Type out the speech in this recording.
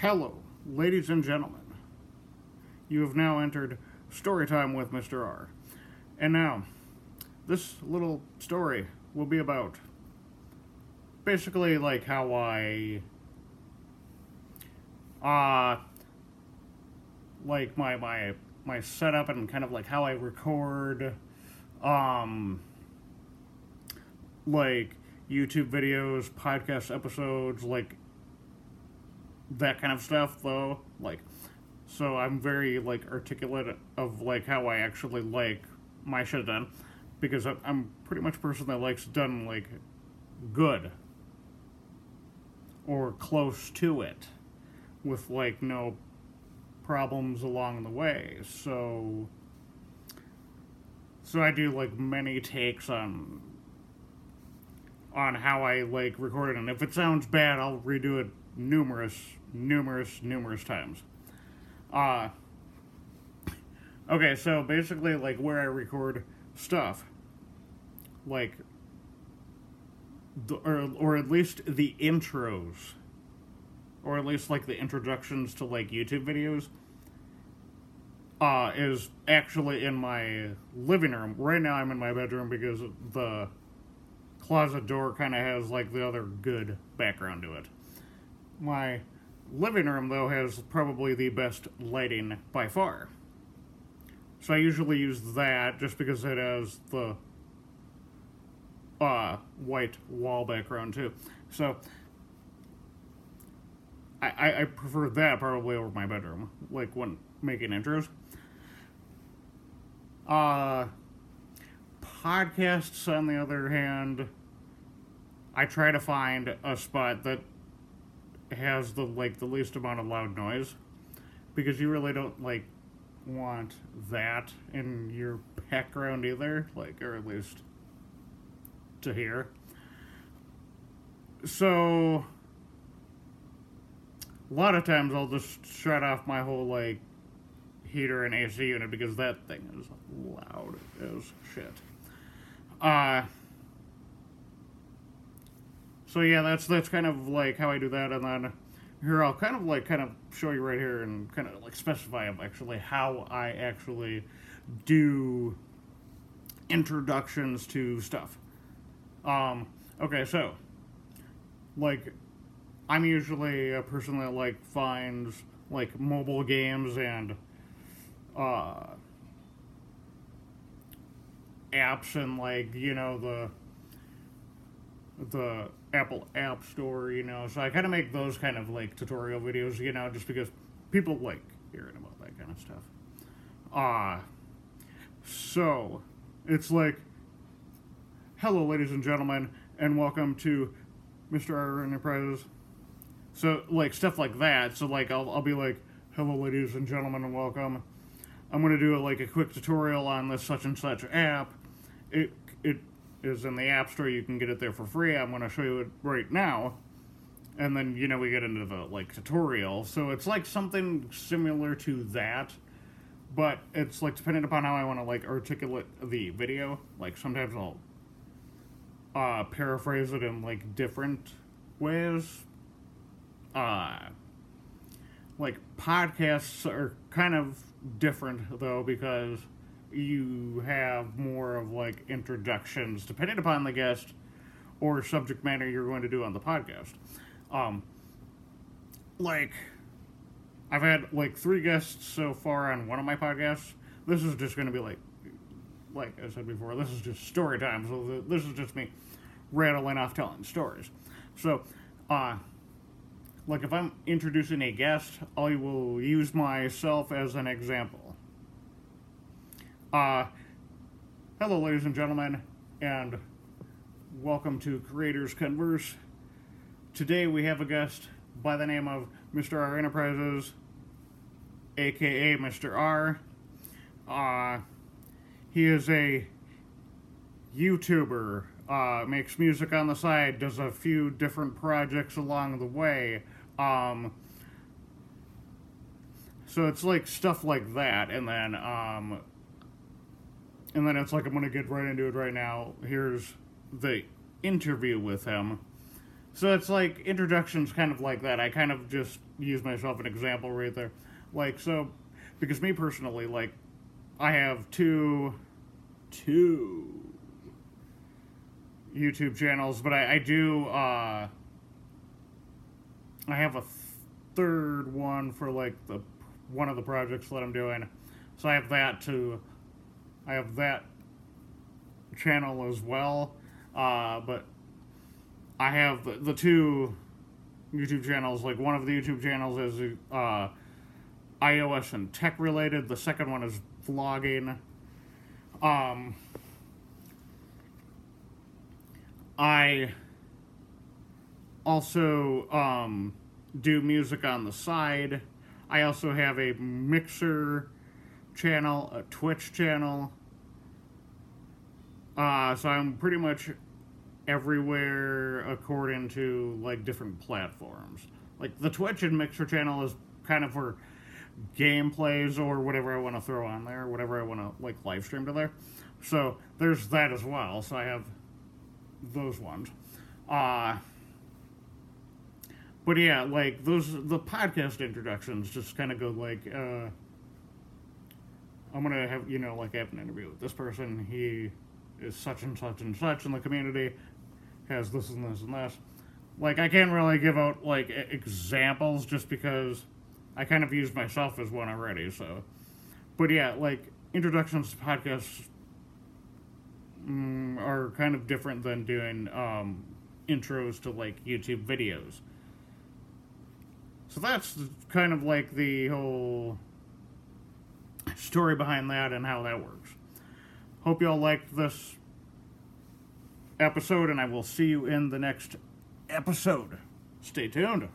Hello, ladies and gentlemen. You have now entered story time with Mr. R. And now, this little story will be about basically like how I uh like my my my setup and kind of like how I record um like YouTube videos, podcast episodes, like that kind of stuff though. Like so I'm very like articulate of like how I actually like my shit done because I'm pretty much a person that likes done like good or close to it with like no problems along the way. So so I do like many takes on on how I like record it and if it sounds bad I'll redo it numerous numerous numerous times. Uh Okay, so basically like where I record stuff like the, or or at least the intros or at least like the introductions to like YouTube videos uh, is actually in my living room. Right now, I'm in my bedroom because the closet door kind of has like the other good background to it. My living room, though, has probably the best lighting by far. So I usually use that just because it has the uh, white wall background too. So I, I prefer that probably over my bedroom, like when making intros. Uh, podcasts, on the other hand, I try to find a spot that has the like the least amount of loud noise, because you really don't like want that in your background either, like or at least to hear. So a lot of times I'll just shut off my whole like heater and AC unit because that thing is loud as shit. Uh so yeah, that's that's kind of like how I do that, and then here I'll kind of like kind of show you right here and kind of like specify actually how I actually do introductions to stuff. Um, okay, so like I'm usually a person that like finds like mobile games and uh apps and like you know the the Apple App Store, you know. So I kind of make those kind of like tutorial videos, you know, just because people like hearing about that kind of stuff. Ah, uh, so it's like, hello, ladies and gentlemen, and welcome to Mr. R Enterprises. So like stuff like that. So like I'll I'll be like, hello, ladies and gentlemen, and welcome. I'm gonna do a, like a quick tutorial on this such and such app. It it is in the App Store. You can get it there for free. I'm going to show you it right now. And then, you know, we get into the, like, tutorial. So it's like something similar to that. But it's, like, depending upon how I want to, like, articulate the video. Like, sometimes I'll uh, paraphrase it in, like, different ways. Uh, like, podcasts are kind of different, though, because you have more of like introductions, depending upon the guest or subject matter you're going to do on the podcast. Um, like, I've had like three guests so far on one of my podcasts. This is just going to be like, like I said before, this is just story time. So this is just me rattling off telling stories. So, uh, like if I'm introducing a guest, I will use myself as an example. Uh, hello, ladies and gentlemen, and welcome to Creators Converse. Today we have a guest by the name of Mr. R Enterprises, aka Mr. R. Uh, he is a YouTuber, uh, makes music on the side, does a few different projects along the way. Um, so it's like stuff like that, and then um, and then it's like I'm gonna get right into it right now. Here's the interview with him. So it's like introductions, kind of like that. I kind of just use myself an example right there. Like so, because me personally, like I have two, two YouTube channels, but I, I do. Uh, I have a third one for like the one of the projects that I'm doing. So I have that to. I have that channel as well, uh, but I have the, the two YouTube channels. Like one of the YouTube channels is uh, iOS and tech related. The second one is vlogging. Um, I also um, do music on the side. I also have a Mixer channel, a Twitch channel. Uh, so I'm pretty much everywhere according to like different platforms. Like the Twitch and Mixer channel is kind of for gameplays or whatever I want to throw on there, whatever I want to like live stream to there. So there's that as well. So I have those ones. Uh but yeah, like those the podcast introductions just kind of go like uh I'm gonna have you know like I have an interview with this person. He is such and such and such in the community, has this and this and this. Like I can't really give out like examples just because I kind of used myself as one already. So, but yeah, like introductions to podcasts mm, are kind of different than doing um, intros to like YouTube videos. So that's kind of like the whole story behind that and how that works. Hope y'all liked this episode, and I will see you in the next episode. Stay tuned.